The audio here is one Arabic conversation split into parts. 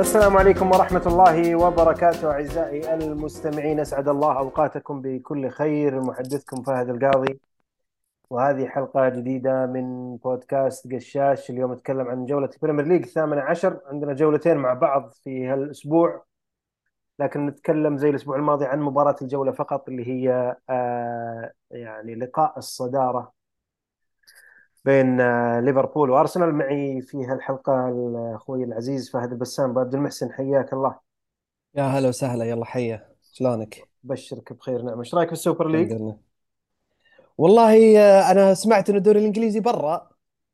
السلام عليكم ورحمة الله وبركاته أعزائي المستمعين أسعد الله أوقاتكم بكل خير. محدثكم فهد القاضي وهذه حلقة جديدة من بودكاست قشاش. اليوم نتكلم عن جولة البريمير ليج الثامنة عشر. عندنا جولتين مع بعض في هالأسبوع لكن نتكلم زي الأسبوع الماضي عن مباراة الجولة فقط اللي هي آه يعني لقاء الصدارة بين آه ليفربول وأرسنال. معي في هالحلقة أخوي العزيز فهد البسام. عبد المحسن حياك الله. يا هلا وسهلا يلا حيا. شلونك؟ بشرك بخير نعم. إيش رأيك في السوبر ليج؟ الحمد لله. والله آه، أنا سمعت إن الدوري الإنجليزي برا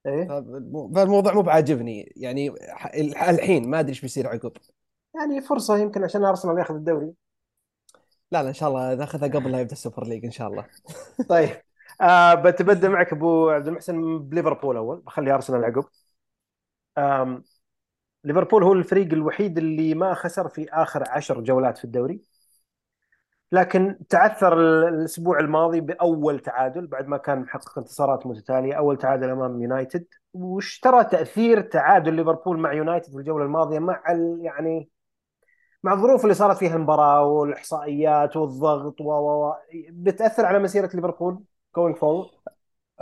إيه. فالم- فالموضوع مو بعاجبني. يعني الحين ما أدري إيش بيصير عقب. يعني فرصة يمكن عشان أرسنال ياخذ الدوري. لا لا إن شاء الله ناخذها قبل لا يبدأ السوبر ليج إن شاء الله. طيب. آه بتبدأ معك أبو عبد المحسن بليفربول أول. بخلي أرسنال عقب. ليفربول هو الفريق الوحيد اللي ما خسر في آخر عشر جولات في الدوري. لكن تعثر ال- الأسبوع الماضي بأول تعادل بعد ما كان محقق انتصارات متتالية. أول تعادل أمام يونايتد. وش ترى تأثير تعادل ليفربول مع يونايتد في الجولة الماضية مع يعني مع الظروف اللي صارت فيها المباراة والإحصائيات والضغط و بتأثر على مسيرة ليفربول. Going forward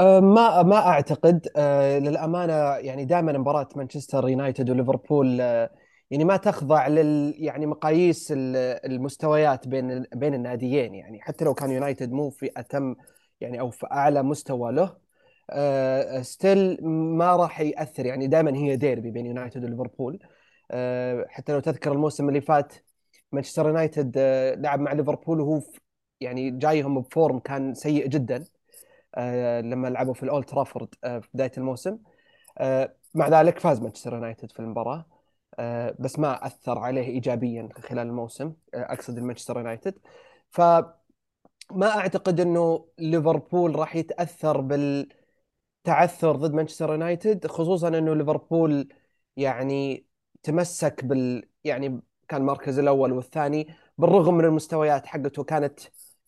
أه، ما ما أعتقد. أه، للأمانة يعني دائما مباراة مانشستر يونايتد وليفربول أه، يعني ما تخضع لل يعني مقاييس ال- المستويات بين بين الناديين. يعني حتى لو كان يونايتد مو في أتم يعني أو في أعلى مستوى له still ما راح يأثر. يعني دائما هي ديربي بين يونايتد وليفربول. حتى لو تذكر الموسم اللي فات مانشستر يونايتد لعب مع ليفربول وهو يعني جايهم ب form كان سيء جدا. لما لعبوا في الأولد ترافورد آه، في بداية الموسم. آه، مع ذلك فاز مانشستر يونايتد في المباراة. آه، بس ما أثر عليه ايجابيا خلال الموسم آه، أقصد المانشستر يونايتد. فما أعتقد إنه ليفربول راح يتأثر بالتعثر ضد مانشستر يونايتد خصوصا إنه ليفربول يعني تمسك بال يعني كان المركز الأول والثاني بالرغم من المستويات حقته كانت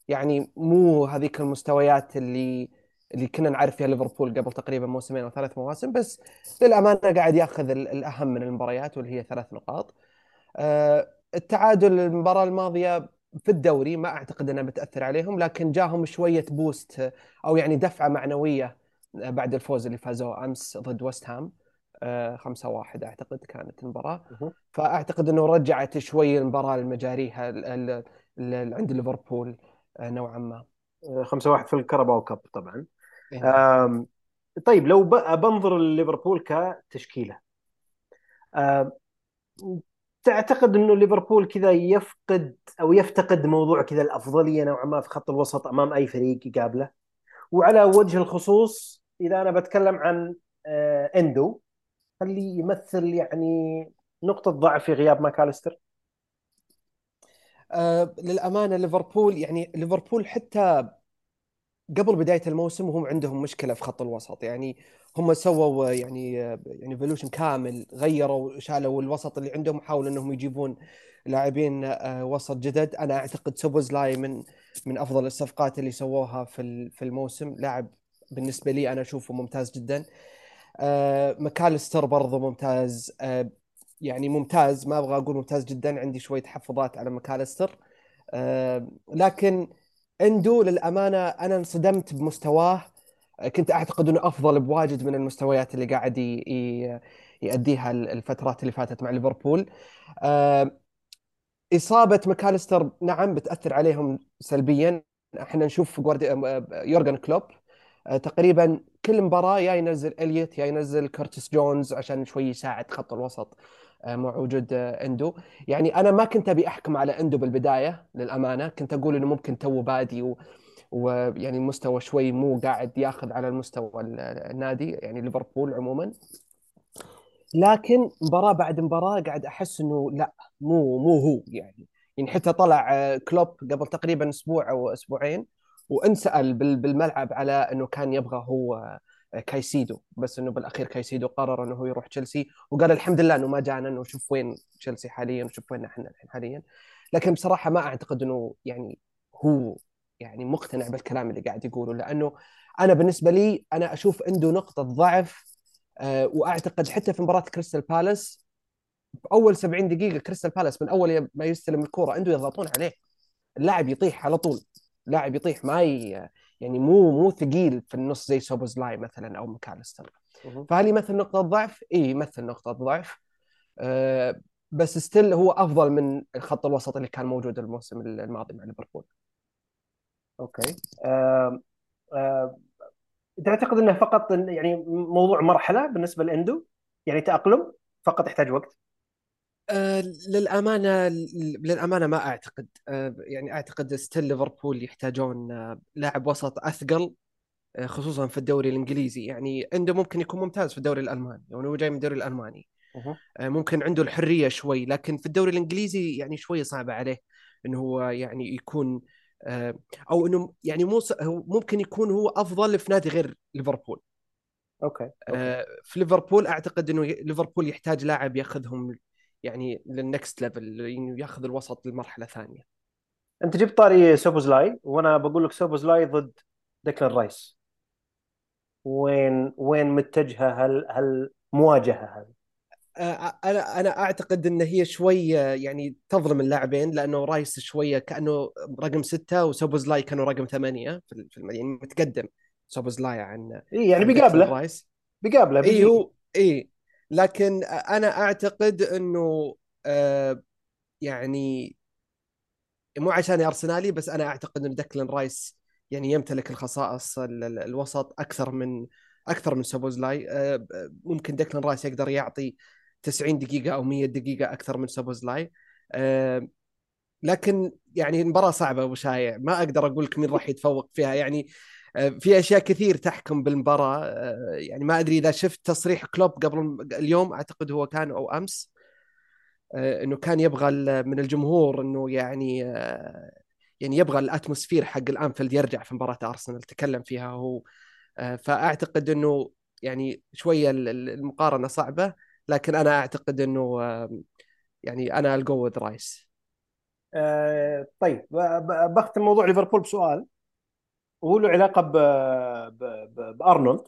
يعني مو هذيك المستويات اللي اللي كنا نعرف فيها ليفربول قبل تقريبا موسمين أو ثلاث مواسم بس للأمانة قاعد ياخذ ال- الأهم من المباريات واللي هي ثلاث نقاط. آه، التعادل المباراة الماضية في الدوري ما أعتقد انها بتأثر عليهم لكن جاهم شوية بوست أو يعني دفعة معنوية آه، بعد الفوز اللي فازوه أمس ضد ويست هام آه، 5-1 أعتقد كانت المباراة. فأعتقد إنه رجعت شوي المباراة لمجاريها عند ليفربول آه، نوعا ما آه، 5-1 في الكاراباو كاب طبعا طيب لو بنظر ليفربول كتشكيلة تعتقد إنه ليفربول كذا يفقد أو يفتقد موضوع كذا الأفضلية نوعا ما في خط الوسط أمام أي فريق يقابله؟ وعلى وجه الخصوص إذا أنا بتكلم عن آه، إندو هل يمثل يعني نقطة ضعف في غياب ماكاليستر؟ آه، للأمانة ليفربول يعني ليفربول حتى قبل بداية الموسم وهم عندهم مشكلة في خط الوسط. يعني هم سووا يعني يعني evolution كامل غيروا شالوا الوسط اللي عندهم وحاولوا إنهم يجيبون لاعبين آه، وسط جدد. أنا أعتقد سوبوزلاي من من أفضل الصفقات اللي سووها في في الموسم. لاعب بالنسبة لي أنا أشوفه ممتاز جدا. آه، ماكاليستر برضه ممتاز. آه، يعني ممتاز ما أبغى أقول ممتاز جدا عندي شوية تحفظات على ماكاليستر آه، لكن اندو للأمانة أنا انصدمت بمستواه. آه، كنت أعتقد إنه أفضل بواجد من المستويات اللي قاعد ي- ي- يأديها الفترات اللي فاتت مع ليفربول. آه، إصابة ماكاليستر نعم بتأثر عليهم سلبيا. إحنا نشوف جواردي... آه، يورجن كلوب. آه، تقريبا كل مباراة يا ينزل اليوت يا ينزل كورتيس جونز عشان شوي يساعد خط الوسط آه، مع وجود آه، إندو. يعني أنا ما كنت أبي أحكم على إندو بالبداية للأمانة. كنت أقول إنه ممكن تو بادي و... ويعني المستوى شوي مو قاعد ياخذ على المستوى ال- النادي يعني ليفربول عموما. لكن مباراة بعد مباراة قاعد أحس إنه لا مو مو هو يعني. يعني حتى طلع آه، كلوب قبل تقريبا أسبوع أو أسبوعين. وانسئل بال- بالملعب على انه كان يبغى هو آه، كايسيدو. بس انه بالاخير كايسيدو قرر انه هو يروح تشيلسي وقال الحمد لله انه ما جانا انه شوف وين تشيلسي حاليا وشوف وين إحنا الحين حاليا. لكن بصراحة ما أعتقد إنه يعني هو يعني مقتنع بالكلام اللي قاعد يقوله. لأنه أنا بالنسبة لي أنا أشوف عنده نقطة ضعف آه، وأعتقد حتى في مباراة كريستال بالاس اول 70 دقيقة كريستال بالاس من أول ما يستلم الكورة عنده يضغطون عليه. اللاعب يطيح على طول. لاعب يطيح ما. يعني مو مو ثقيل في النص زي سوبوزلاي مثلا أو ماكاليستر. فهل يمثل نقطة ضعف؟ اي يمثل نقطة ضعف. أه بس still هو أفضل من خط الوسط اللي كان موجود الموسم الماضي مع ليفربول. Okay. أه أه تعتقد إنه فقط يعني موضوع مرحلة بالنسبة لإندو؟ يعني تأقلم؟ فقط يحتاج وقت؟ أه للأمانة للأمانة ما أعتقد. أه يعني أعتقد ستيل ليفربول يحتاجون أه لاعب وسط أثقل خصوصا في الدوري الإنجليزي. يعني عنده ممكن يكون ممتاز في الدوري الألماني يعني هو جاي من الدوري الألماني. ممكن عنده الحرية شوي لكن في الدوري الإنجليزي يعني شوي صعبه عليه انه هو يعني يكون أو إنه يعني مو ممكن يكون هو أفضل في نادي غير ليفربول. okay, okay. في ليفربول أعتقد إنه ليفربول يحتاج لاعب يأخذهم يعني لل next level يعني ياخذ الوسط لمرحلة ثانية. أنت جبت طاري سوبوزلاي وأنا بقول لك سوبوزلاي ضد ديكلان رايس. وين وين متجهة هل هل مواجهة هذه؟ أنا أنا أعتقد إن هي شوي يعني تظلم اللاعبين لأنه رايس شوية كأنه رقم ستة وسوبوزلاي كانوا رقم ثمانية في يعني متقدم سوبوزلاي عن إيه يعني بيقابله. رايس. بيقابله اي هو اي لكن أنا أعتقد إنه آه يعني مو عشان أرسنالي بس أنا أعتقد إن دكلن رايس يعني يمتلك الخصائص الوسط أكثر من أكثر من سوبوزلاي آه ممكن دكلن رايس يقدر يعطي 90 دقيقة أو 100 دقيقة أكثر من سوبوزلاي آه لكن يعني المباراة صعبة أبو شايع. ما أقدر أقول لك مين راح يتفوق فيها. يعني في أشياء كثير تحكم بالمباراة يعني ما أدري إذا شفت تصريح كلوب قبل اليوم أعتقد هو كان أو أمس إنه كان يبغى من الجمهور إنه يعني يعني يبغى ال atmosphere حق الأنفيلد يرجع في مباراة أرسنال تكلم فيها هو. فأعتقد إنه يعني شوية المقارنة صعبة لكن أنا أعتقد إنه يعني أنا الجو رايس طيب بختم موضوع ليفربول بسؤال. وهو له علاقة ب... ب... ب... بأرنولد.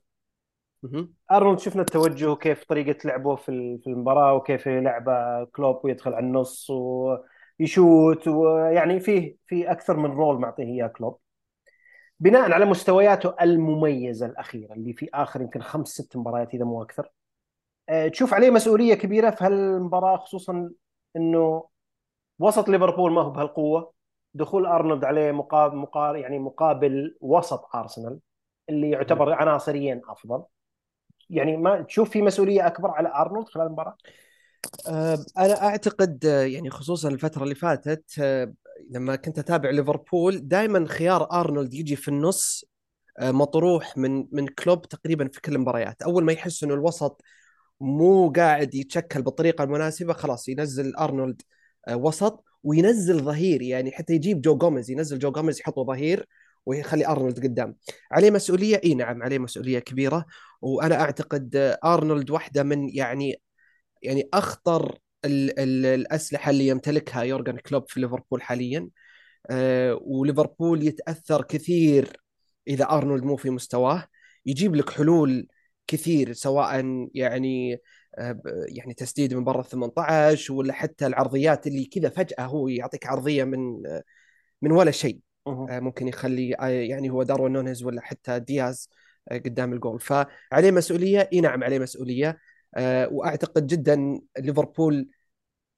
أرنولد شفنا التوجه وكيف طريقة لعبه في المباراة وكيف لعبه كلوب ويدخل على النص ويشوت ويعني فيه في أكثر من role معطيه إياه كلوب. بناء على مستوياته المميزة الأخيرة اللي في آخر يمكن خمس ست مباريات إذا مو أكثر. أه، تشوف عليه مسؤولية كبيرة في هالمباراة خصوصا إنه وسط ليفربول ما هو بهالقوة. دخول أرنولد عليه مقابل مقابل يعني مقابل وسط أرسنال اللي يعتبر عناصريا أفضل. يعني ما تشوف في مسؤولية أكبر على أرنولد خلال المباراة؟ أه أنا أعتقد أه، يعني خصوصا الفترة اللي فاتت أه لما كنت أتابع ليفربول دائما خيار أرنولد يجي في النص مطروح من من كلوب تقريبا في كل المباريات. أول ما يحس إنه الوسط مو قاعد يتشكل بالطريقة المناسبة خلاص ينزل أرنولد وسط. وينزل ظهير يعني حتى يجيب جو جوميز ينزل جو جوميز يحطه ظهير ويخلي أرنولد قدام. عليه مسؤولية؟ إي نعم عليه مسؤولية كبيرة. وأنا أعتقد أرنولد واحدة من يعني يعني أخطر ال ال الأسلحة اللي يمتلكها يورجن كلوب في ليفربول حاليا. أه وليفربول يتأثر كثير إذا أرنولد مو في مستواه. يجيب لك حلول كثير سواء يعني يعني تسديد من برا ال 18 ولا حتى العرضيات اللي كذا فجأة هو يعطيك عرضية من آه، من ولا شيء. أه. ممكن يخلي يعني هو داروين نونيز ولا حتى دياز قدام الجول. فعليه مسؤولية إي نعم عليه مسؤولية. وأعتقد جدا ليفربول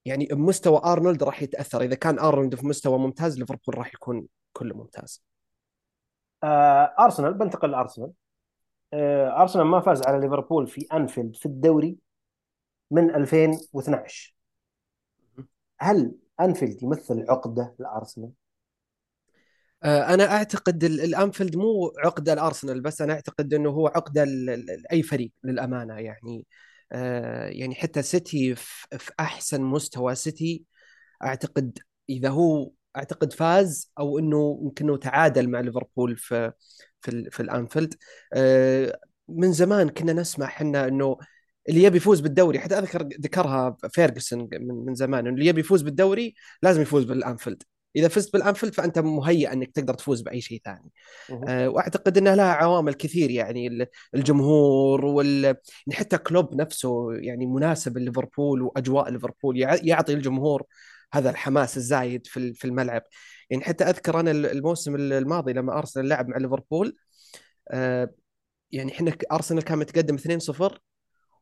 يعني بمستوى أرنولد راح يتأثر. إذا كان أرنولد في مستوى ممتاز ليفربول راح يكون كله ممتاز. أرسنال بنتقل لأرسنال. أرسنال ما فاز على ليفربول في أنفيلد في الدوري. من 2012 هل أنفيلد يمثل عقدة لأرسنال؟ آه، أنا أعتقد الأنفيلد مو عقدة الارسنال بس أنا أعتقد إنه هو عقدة لأي فريق للأمانة يعني. آه، يعني حتى سيتي في أحسن مستوى سيتي أعتقد إذا هو أعتقد فاز أو إنه يمكن تعادل مع ليفربول في في, في الأنفيلد. آه، من زمان كنا نسمع إحنا إنه اللي يبي يفوز بالدوري حتى أذكر ذكرها فيرجسون من, من زمان إنه اللي يبي يفوز بالدوري لازم يفوز بالأنفيلد. إذا فزت بالأنفيلد فأنت مهيئ إنك تقدر تفوز بأي شيء ثاني. آه، وأعتقد انها لها عوامل كثير يعني ال- الجمهور وال يعني حتى كلوب نفسه يعني مناسب ليفربول وأجواء ليفربول يع- يعطي الجمهور هذا الحماس الزايد في ال- في الملعب. يعني حتى أذكر أنا الموسم الماضي لما أرسنال لعب مع ليفربول آه، يعني إحنا أرسنال كان متقدم 2-0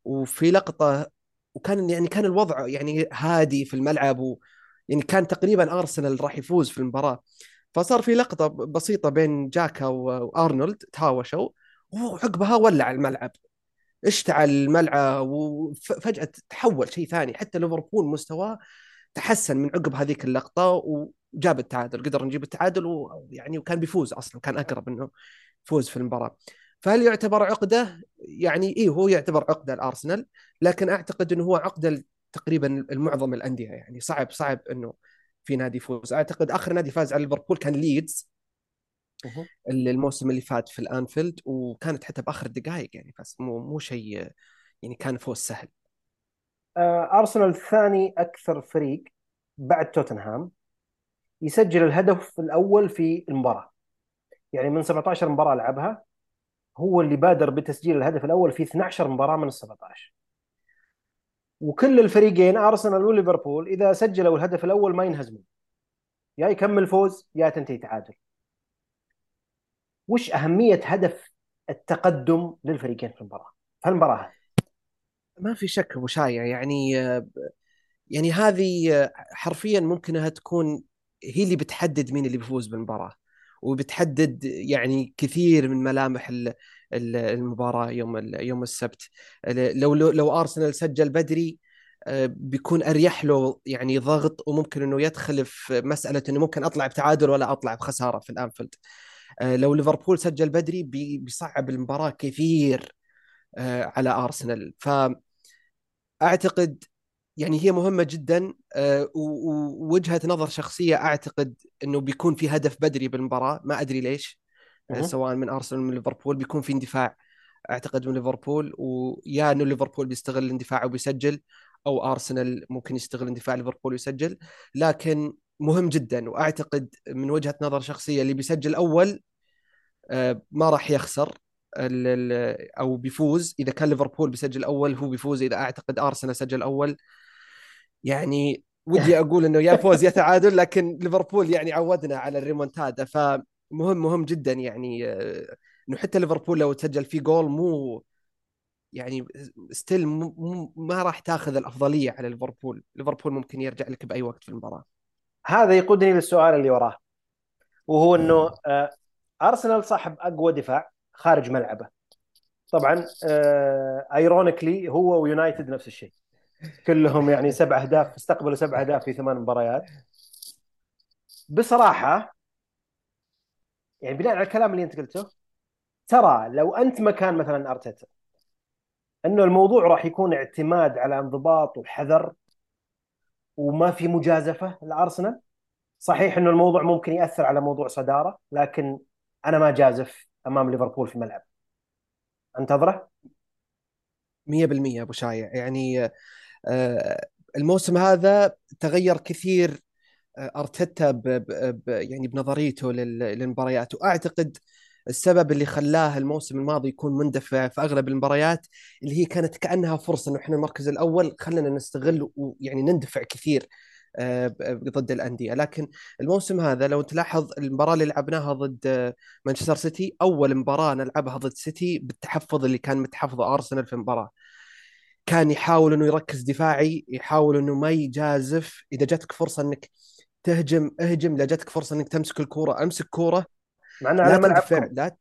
وفي لقطة وكان يعني كان الوضع يعني هادي في الملعب و يعني كان تقريبا أرسنال راح يفوز في المباراة. فصار في لقطة بسيطة بين جاكا وأرنولد تهاوشوا وعقبها ولع الملعب. اشتعل الملعب وفجاه تحول شيء ثاني. حتى ليفربول مستواه تحسن من عقب هذيك اللقطة وجاب التعادل. قدر نجيب التعادل ويعني وكان بيفوز أصلا كان أقرب إنه يفوز في المباراة. فهل يعتبر عقده؟ يعني إيه هو يعتبر عقده الأرسنال لكن أعتقد إنه هو عقده تقريبا المعظم الأندية يعني صعب صعب إنه في نادي يفوز أعتقد آخر نادي فاز على ليفربول كان ليدز. الموسم اللي فات في الأنفيلد وكانت حتى بآخر الدقائق يعني بس مو مو شيء يعني كان فوز سهل آه، أرسنال ثاني أكثر فريق بعد توتنهام يسجل الهدف الأول في المباراة يعني من 17 مباراة لعبها هو اللي بادر بتسجيل الهدف الأول في 12 مباراة من ال 17 وكل الفريقين أرسنال وليفربول إذا سجلوا الهدف الأول ما ينهزمون. يا يكمل فوز يا تنتهي تعادل. وش أهمية هدف التقدم للفريقين في المباراة؟ في المباراة ما في شك أبو شايع يعني يعني هذه حرفيا ممكن انها تكون هي اللي بتحدد مين اللي بيفوز بالمباراة. وبتحدد يعني كثير من ملامح ال- ال- المباراة يوم يوم السبت. لو لو, لو أرسنال سجل بدري آه، بيكون أريح له يعني ضغط وممكن إنه يدخل في مسألة إنه ممكن أطلع بتعادل ولا أطلع بخسارة في الأنفيلد. آه، لو ليفربول سجل بدري بي- بيصعب المباراة كثير آه، على أرسنال. فأعتقد يعني هي مهمة جدا آه، و- ووجهة نظر شخصية أعتقد أنه بيكون في هدف بدري بالمباراة ما أدري ليش مه. سواء من أرسنال من ليفربول بيكون في اندفاع أعتقد من ليفربول ويا أنه ليفربول بيستغل الاندفاع وبيسجل أو أرسنال ممكن يستغل اندفاع ليفربول ويسجل لكن مهم جدا وأعتقد من وجهة نظر شخصية اللي بيسجل أول آه، ما راح يخسر أو بيفوز إذا كان ليفربول بيسجل أول هو بيفوز إذا أعتقد أرسنال سجل أول يعني ودي أقول إنه يا فوز يا تعادل لكن ليفربول يعني عودنا على الريمونتادا. فمهم مهم جدا يعني آه، إنه حتى ليفربول لو تسجل فيه جول مو يعني still ما راح تاخذ الأفضلية على ليفربول. ليفربول ممكن يرجع لك بأي وقت في المباراة. هذا يقودني للسؤال اللي وراه وهو إنه آه، أرسنال صاحب أقوى دفاع خارج ملعبه. طبعا ايرونيكلي هو ويونايتد نفس الشيء. كلهم يعني سبع أهداف استقبلوا سبع أهداف في ثمان مباريات. بصراحة يعني بناء على الكلام اللي أنت قلته ترى لو أنت مكان مثلا أرتيتا إنه الموضوع راح يكون اعتماد على انضباط وحذر وما في مجازفة لأرسنال صحيح إنه الموضوع ممكن يأثر على موضوع صدارة لكن أنا ما جازف أمام ليفربول في الملعب. أنتظره؟ 100% أبو شايع. يعني الموسم هذا تغير كثير آه، أرتيتا ب ب يعني بنظريته لل- للمباريات. وأعتقد السبب اللي خلاه الموسم الماضي يكون مندفع في أغلب المباريات اللي هي كانت كأنها فرصة إنه إحنا المركز الأول خلينا نستغل ويعني نندفع كثير آه، ضد الأندية. لكن الموسم هذا لو تلاحظ المباراة اللي لعبناها ضد آه، مانشستر سيتي أول مباراة نلعبها ضد سيتي بالتحفظ اللي كان متحفظه أرسنال في المباراة. كان يحاول إنه يركز دفاعي يحاول إنه ما يجازف. إذا جاتك فرصة إنك تهجم اهجم. إذا جاتك فرصة إنك تمسك الكورة أمسك كورة. مع إنه على ملعبكم. لا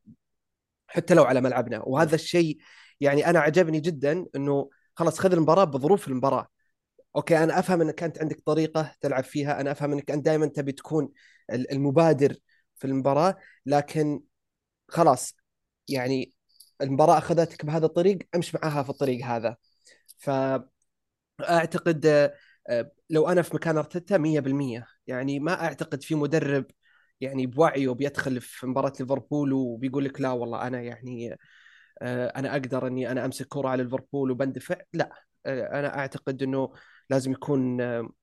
حتى لو على ملعبنا. وهذا الشيء يعني أنا عجبني جدا إنه خلاص خذ المباراة بظروف المباراة. أوكي أنا أفهم إنك أنت عندك طريقة تلعب فيها. أنا أفهم إنك أنت دائما تبي تكون ال- المبادر في المباراة. لكن خلاص يعني المباراة أخذتك بهذا الطريق أمشي معاها في الطريق هذا. فاعتقد آه، لو أنا في مكان ارتيتا 100% يعني ما أعتقد في مدرب يعني بوعيه بيدخل في مباراة ليفربول وبيقول لك لا والله أنا يعني آه، أنا أقدر إني أنا أمسك كرة على ليفربول وبندفع. لا آه، أنا أعتقد إنه لازم يكون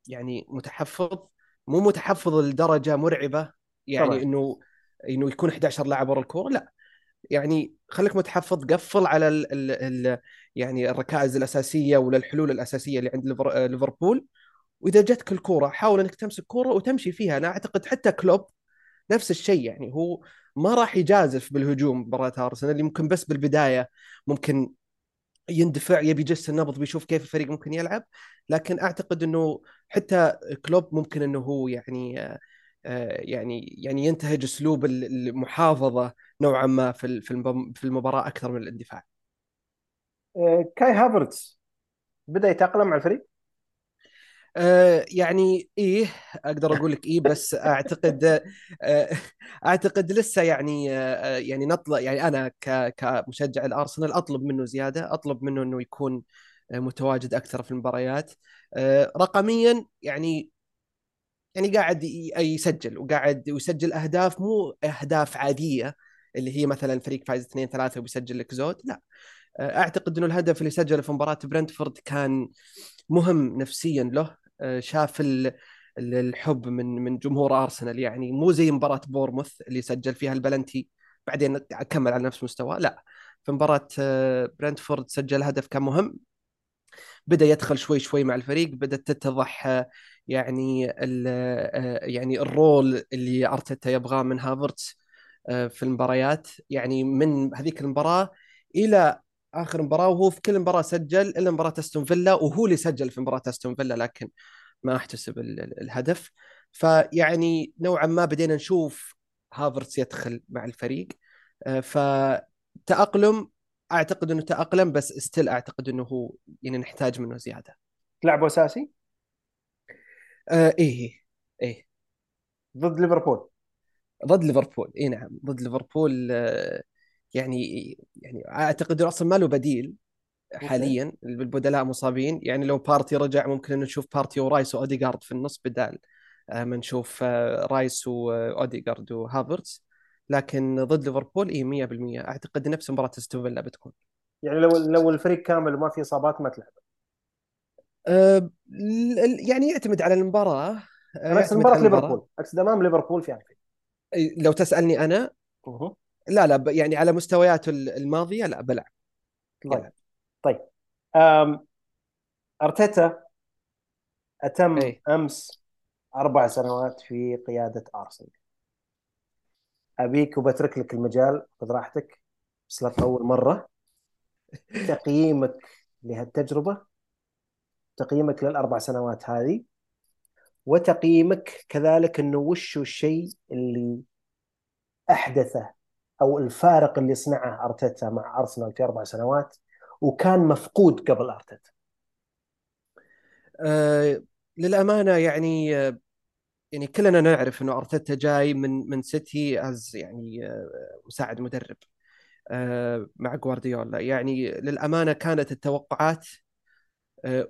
يعني متحفظ. مو متحفظ لدرجة مرعبة يعني طبعا. إنه إنه يكون 11 لاعب ورا الكورة. لا. يعني خليك متحفظ قفل على ال ال ال يعني الركائز الأساسية ولا الحلول الأساسية اللي عند ليفر- ليفربول. وإذا جتك الكوره حاول إنك تمسك كورة وتمشي فيها. أنا أعتقد حتى كلوب نفس الشيء يعني هو ما راح يجازف بالهجوم مباراة ارسنال اللي ممكن بس بالبداية ممكن يندفع يبي يجس النبض بيشوف كيف الفريق ممكن يلعب. لكن أعتقد إنه حتى كلوب ممكن إنه هو يعني آه، آه، يعني يعني ينتهج أسلوب ال- المحافظة نوعا ما في في المب- في المباراة أكثر من الاندفاع. آه، كاي هافرتز بدأ يتأقلم مع الفريق آه، يعني إيه أقدر أقول لك إيه بس أعتقد آه، أعتقد لسه يعني آه، يعني نطلع يعني أنا كمشجع الأرسنال أطلب منه زيادة أطلب منه إنه يكون آه، متواجد أكثر في المباريات آه، رقميا يعني يعني قاعد يسجل وقاعد ويسجل أهداف مو أهداف عادية اللي هي مثلا فريق فايز 2 3 وبيسجل لك زود لا. آه، أعتقد إنه الهدف اللي سجله في مباراة برنتفورد كان مهم نفسيا له. آه، شاف ال- ال- الحب من من جمهور أرسنال يعني مو زي مباراة بورموث اللي سجل فيها البلنتي بعدين كمل على نفس مستواه لا. في مباراة آه، برنتفورد سجل هدف كان مهم. بدأ يدخل شوي شوي مع الفريق بدأت تتضح يعني آه، يعني ال role اللي أرتيتا يبغاه من هافرتس آه، في المباريات. يعني من هذيك المباراة إلى آخر مباراة وهو في كل مباراة سجل إلا مباراة أستون فيلا وهو اللي سجل في مباراة أستون فيلا لكن ما احتسب ال- ال- الهدف. فيعني نوعا ما بدينا نشوف هافرتس يدخل مع الفريق. آه، فتأقلم أعتقد إنه تأقلم بس still أعتقد إنه هو يعني نحتاج منه زيادة. لعبه أساسي؟ آه إيه إيه ضد ليفربول. ضد ليفربول. إي نعم ضد ليفربول آه يعني يعني أعتقد إنه أصلا ما له بديل حاليا البدلاء مصابين. يعني لو بارتي رجع ممكن نشوف بارتي ورايس واوديجارد في النص بدال آه، ما نشوف آه، رايس واوديجارد وهافرتس. لكن ضد ليفربول إي 100% أعتقد نفس مباراة أستون فيلا بتكون. يعني لو لو الفريق كامل وما في إصابات ما تلعب. أه ال- يعني يعتمد على المباراة أه أنا أقصد مباراة ليفربول. أقصد أمام ليفربول في أنفيلد. لو تسألني أنا. لا لا يعني على مستوياته ال- الماضية لا بلعب. طيب. طيب. أم... أرتيتا أتم إي. أمس أربع سنوات في قيادة أرسنال. أبيك وبترك لك المجال خذ راحتك. بس لا تطول مرة. تقييمك لهالتجربة تقييمك للأربع سنوات هذه وتقييمك كذلك إنه وش الشيء اللي أحدثه أو الفارق اللي صنعه أرتيتا مع أرسنال في أربع سنوات وكان مفقود قبل أرتيتا؟ أه للأمانة يعني آه، يعني كلنا نعرف إنه أرتيتا جاي من من سيتي as يعني آه، مساعد مدرب آه، مع جوارديولا. يعني للأمانة كانت التوقعات آه،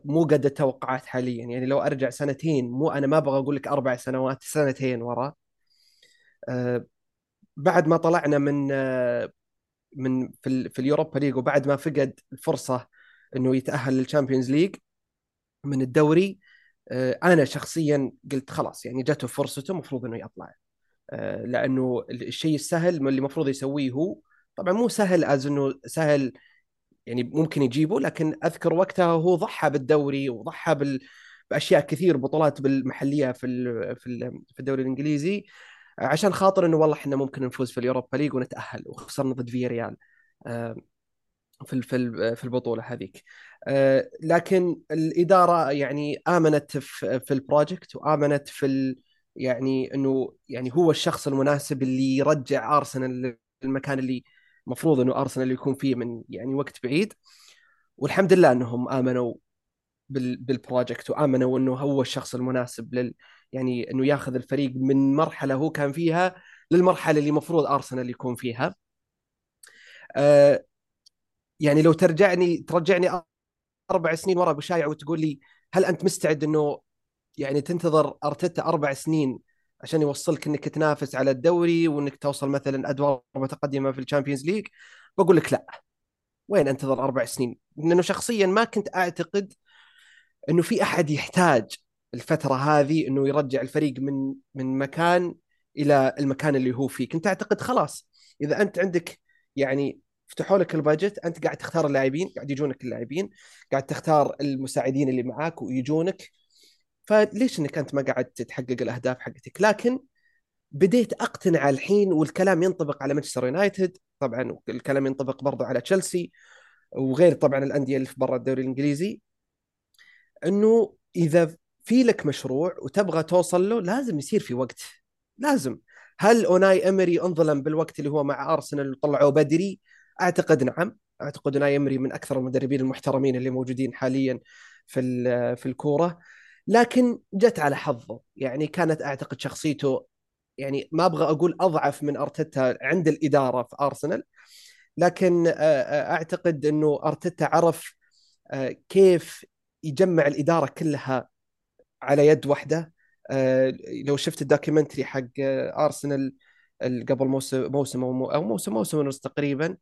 مو قد التوقعات حاليا. يعني لو أرجع سنتين مو أنا ما أبغى أقول لك أربع سنوات سنتين ورا. آه، بعد ما طلعنا من آه، من في في ال Europa League وبعد ما فقد الفرصة إنه يتأهل لل Champions League من الدوري آه، أنا شخصيا قلت خلاص يعني جاته فرصته المفروض إنه يطلع. آه، لأنه الشيء السهل اللي المفروض يسويه هو طبعا مو سهل as إنه سهل يعني ممكن يجيبه لكن أذكر وقتها هو ضحى بالدوري وضحى بال... بأشياء كثير بطولات بالمحلية في ال... في ال... في الدوري الإنجليزي عشان خاطر إنه والله إحنا ممكن نفوز في ال Europa League ونتأهل وخسرنا ضد فيا ريال في في ال- في البطولة هذيك آه، لكن الإدارة يعني آمنت في في ال project وآمنت في. يعني إنه يعني هو الشخص المناسب اللي يرجع أرسنال للمكان اللي المفروض إنه أرسنال يكون فيه من يعني وقت بعيد. والحمد لله إنهم آمنوا بال... بال project وآمنوا إنه هو الشخص المناسب لل يعني إنه ياخذ الفريق من مرحلة هو كان فيها للمرحلة اللي المفروض أرسنال يكون فيها. آه يعني لو ترجعني ترجعني أربع سنين ورا بشايع وتقول لي هل أنت مستعد إنه يعني تنتظر أرتيتا أربع سنين عشان يوصلك إنك تنافس على الدوري وإنك توصل مثلا أدوار متقدمة في ال Champions League. بقول لك لا. وين أنتظر أربع سنين؟ لأنه شخصيا ما كنت أعتقد إنه في أحد يحتاج الفترة هذه إنه يرجع الفريق من من مكان إلى المكان اللي هو فيه. كنت أعتقد خلاص. إذا أنت عندك يعني فتحوا لك البادجت أنت قاعد تختار اللاعبين قاعد يجونك اللاعبين قاعد تختار المساعدين اللي معاك ويجونك. فليش إنك أنت ما قاعد تحقق الأهداف حقتك؟ لكن بديت أقتنع الحين والكلام ينطبق على مانشستر يونايتد طبعا الكلام ينطبق برضه على تشيلسي وغير طبعا الأندية اللي في برا الدوري الإنجليزي. إنه إذا في لك مشروع وتبغى توصل له لازم يصير في وقت. لازم. هل أوناي إمري أنظلم بالوقت اللي هو مع ارسنال وطلعوه بدري؟ أعتقد نعم. أعتقد أوناي إمري من أكثر المدربين المحترمين اللي موجودين حاليا في في الكورة. لكن جت على حظه. يعني كانت أعتقد شخصيته يعني ما أبغى أقول أضعف من أرتيتا عند الإدارة في أرسنال لكن أعتقد إنه أرتيتا عرف كيف يجمع الإدارة كلها على يد واحدة لو شفت ال documentary حق أرسنال قبل موسم موسم أو موسم موسم ونص تقريبا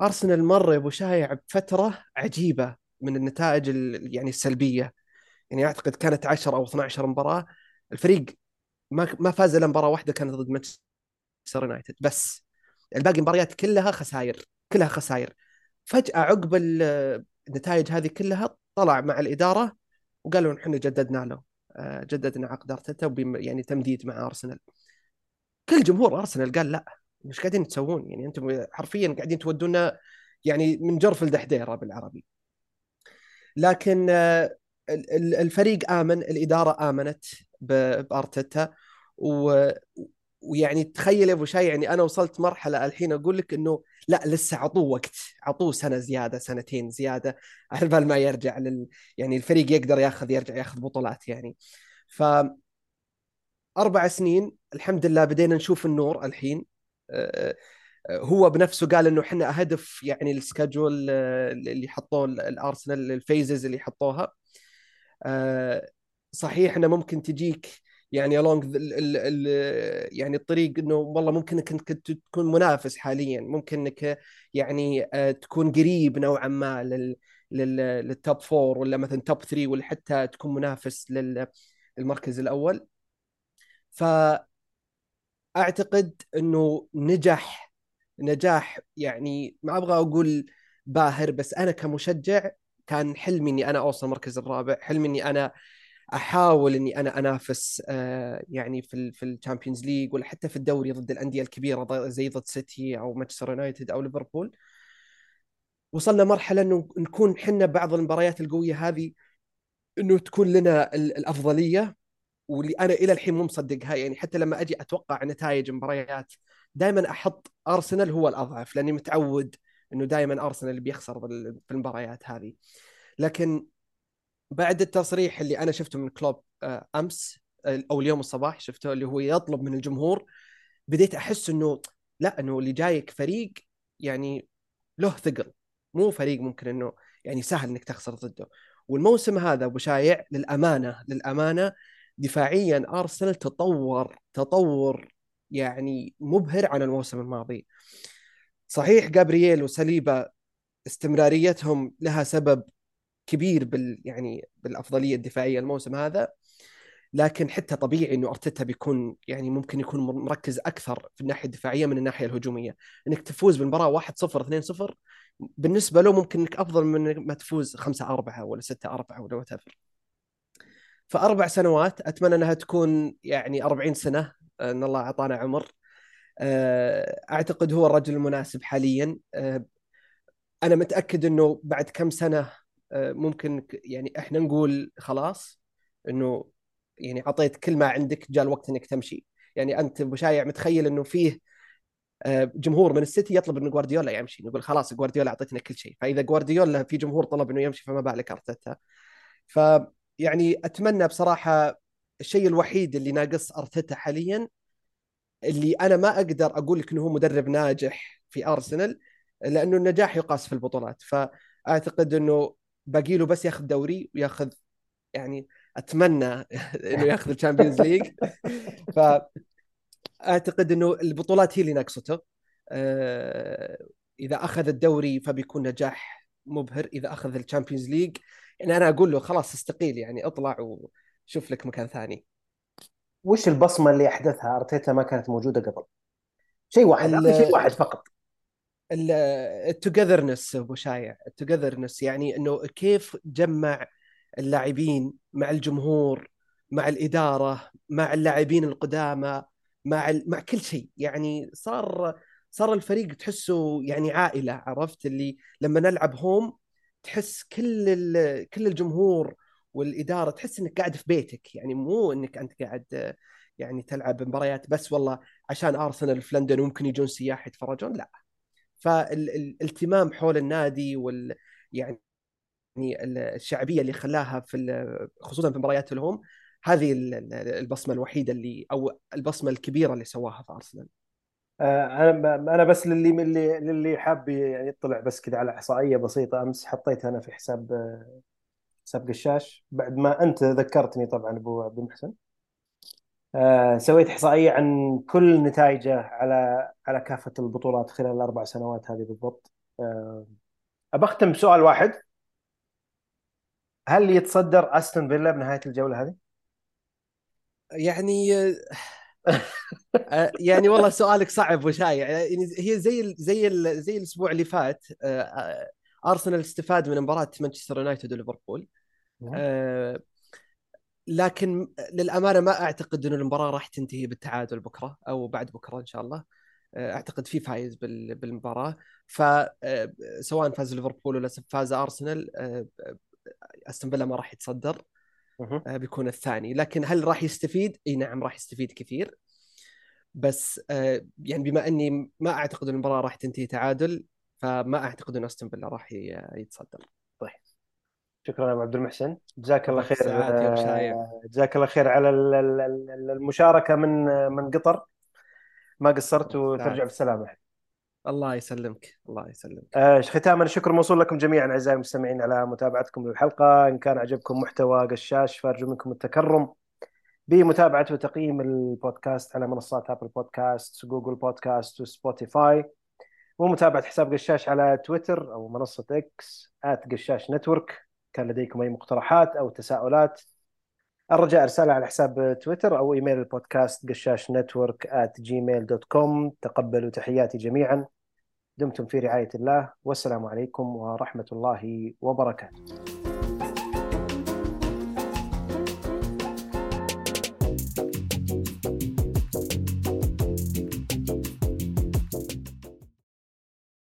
أرسنال مر يا ابو شايع بفترة عجيبة من النتائج يعني السلبية. يعني أعتقد كانت 10 أو 12 مباراة. الفريق ما ما فاز إلا مباراة واحدة كانت ضد مانشستر يونايتد. بس الباقي المباريات كلها خسائر كلها خسائر فجأة عقب النتائج هذه كلها طلع مع الإدارة وقالوا إحنا جددنا له آه، جددنا عقد أرتيتا يعني تمديد مع أرسنال. كل جمهور أرسنال قال لا مش قاعدين تسوون؟ يعني أنتم حرفيا قاعدين تودونا يعني من جرف الدحديرة بالعربي. لكن آه، الفريق آمن الإدارة آمنت بأرتيتا. و ويعني تخيل يا أبو شاي يعني أنا وصلت مرحلة الحين أقول لك إنه لا لسه عطوه وقت عطوه سنة زيادة سنتين زيادة على بال ما يرجع لل يعني الفريق يقدر ياخذ يرجع ياخذ بطولات يعني. ف أربع سنين الحمد لله بدينا نشوف النور الحين. هو بنفسه قال إنه إحنا هدف يعني ال schedule آه، اللي حطوه الأرسنال ال phases اللي حطوها. صحيح إنه ممكن تجيك يعني along يعني الطريق إنه والله ممكن إنك تكون منافس حاليا ممكن إنك يعني تكون قريب نوعا ما لل لل top four ولا مثلا top 3 ولا حتى تكون منافس للمركز الأول. ف أعتقد إنه نجح نجاح يعني ما أبغى أقول باهر بس أنا كمشجع كان حلمي إني أنا أوصل المركز الرابع حلمي إني أنا أحاول إني أنا أنافس آه، يعني في في ال Champions League ولا حتى في الدوري ضد الأندية الكبيرة زي ضد سيتي أو مانشستر يونايتد أو ليفربول وصلنا مرحلة إنه نكون حنا بعض المباريات القوية هذه إنه تكون لنا الأفضلية. واللي أنا إلى الحين مو مصدقها يعني حتى لما أجي أتوقع نتائج مباريات دائما أحط ارسنال هو الأضعف لأني متعود إنه دائما أرسنال اللي بيخسر في المباريات هذه. لكن بعد التصريح اللي أنا شفته من كلوب آه، أمس آه، أو اليوم الصباح شفته اللي هو يطلب من الجمهور بديت أحس إنه لا إنه اللي جايك فريق يعني له ثقل. مو فريق ممكن إنه يعني سهل إنك تخسر ضده. والموسم هذا أبو شايع للأمانة للأمانة دفاعيا أرسنال تطور تطور يعني مبهر عن الموسم الماضي. صحيح جابرييل وسليبا استمراريتهم لها سبب كبير بال يعني بالأفضلية الدفاعية الموسم هذا لكن حتى طبيعي إنه أرتيتا بيكون يعني ممكن يكون مركز أكثر في الناحية الدفاعية من الناحية الهجومية. إنك تفوز بالمباراة 1-0 2-0 بالنسبة له ممكن إنك أفضل من ما تفوز 5-4 ولا 6-4 ولا وات فأربع سنوات أتمنى إنها تكون يعني 40 سنة إن الله أعطانا عمر. أعتقد هو الرجل المناسب حاليا. آه، أنا متأكد إنه بعد كم سنة آه، ممكن يعني إحنا نقول خلاص إنه يعني اعطيت كل ما عندك جاء الوقت إنك تمشي. يعني أنت أبو شايع متخيل إنه فيه آه، جمهور من السيتي يطلب إنه جوارديولا يمشي. نقول خلاص جوارديولا أعطيتنا كل شيء. فإذا جوارديولا في جمهور طلب إنه يمشي فما بالك أرتيتا. ف يعني أتمنى بصراحة الشيء الوحيد اللي ناقص أرتيتا حاليا اللي أنا ما أقدر أقول لك إنه هو مدرب ناجح في أرسنال لأنه النجاح يقاس في البطولات. فأعتقد إنه باقي له بس ياخذ دوري وياخذ يعني أتمنى إنه ياخذ ال Champions League. ف اعتقد إنه البطولات هي اللي ناقصته. آه، إذا أخذ الدوري فبيكون نجاح مبهر. إذا أخذ ال Champions League يعني أنا أقول له خلاص استقيل يعني اطلع و... شوف لك مكان ثاني. وش البصمة اللي أحدثها؟ أرتيتا ما كانت موجودة قبل؟ شيء واحد ال- شيء واحد فقط. التوجذرنس أبو شايع التوجذرنس يعني إنه كيف جمع اللاعبين مع الجمهور مع الإدارة مع اللاعبين القدامى مع ال... مع كل شيء. يعني صار صار الفريق تحسه يعني عائلة عرفت؟ اللي لما نلعب هوم تحس كل ال... كل الجمهور والإدارة تحس إنك قاعد في بيتك. يعني مو إنك أنت قاعد يعني تلعب مباريات بس والله عشان ارسنال في لندن وممكن يجون سياح يتفرجون. لا. فالاهتمام حول النادي وال يعني الشعبية اللي خلاها في خصوصا في مباريات الهوم هذه ال- ال- البصمة الوحيدة اللي أو البصمة الكبيرة اللي سواها في ارسنال آه، أنا أنا بس للي للي للي حاب يطلع بس كذا على إحصائية بسيطة أمس حطيتها أنا في حساب آه، حساب قشاش بعد ما أنت ذكرتني طبعا أبو عبد المحسن. آه، سويت إحصائية عن كل نتائجه على على كافة البطولات خلال الأربع سنوات هذه بالضبط. آه، أبختم بسؤال واحد. هل يتصدر أستون فيلا بنهاية الجولة هذه؟ يعني آه، يعني والله سؤالك صعب وشايع يعني هي زي زي زي الأسبوع اللي فات. آه، آه، أرسنال استفاد من مباراة مانشستر يونايتد وليفربول. آه، لكن للأمانة ما أعتقد إنه المباراة راح تنتهي بالتعادل بكرة أو بعد بكرة إن شاء الله. آه، أعتقد في فايز بال- بالمباراة. فسواء فاز ليفربول ولا فاز أرسنال آه، أستون فيلا ما راح يتصدر. آه، بيكون الثاني. لكن هل راح يستفيد؟ إي نعم راح يستفيد كثير. بس آه، يعني بما أني ما أعتقد ان المباراة راح تنتهي تعادل فما أعتقد إن أستون فيلا راح يتصدر. شكرا أبو عبد المحسن. جزاك الله خير. آه، جزاك الله خير على ال- ال- ال- المشاركة من من قطر. ما قصرت وترجع. بالسلامة. الله يسلمك. الله يسلمك. آه، ختاما الشكر موصول لكم جميعا أعزائي المستمعين على متابعتكم للحلقة. إن كان عجبكم محتوى قشاش فأرجو منكم التكرم بمتابعة وتقييم البودكاست على منصات Apple Podcast Google Podcast و Spotify ومتابعه حساب قشاش على تويتر أو منصة إكس @قشاش network. كان لديكم أي مقترحات أو تساؤلات الرجاء ارسالها على حساب تويتر أو إيميل البودكاست قشاش network Gmail dot com تقبلوا تحياتي جميعا. دمتم في رعاية الله. والسلام عليكم ورحمة الله وبركاته.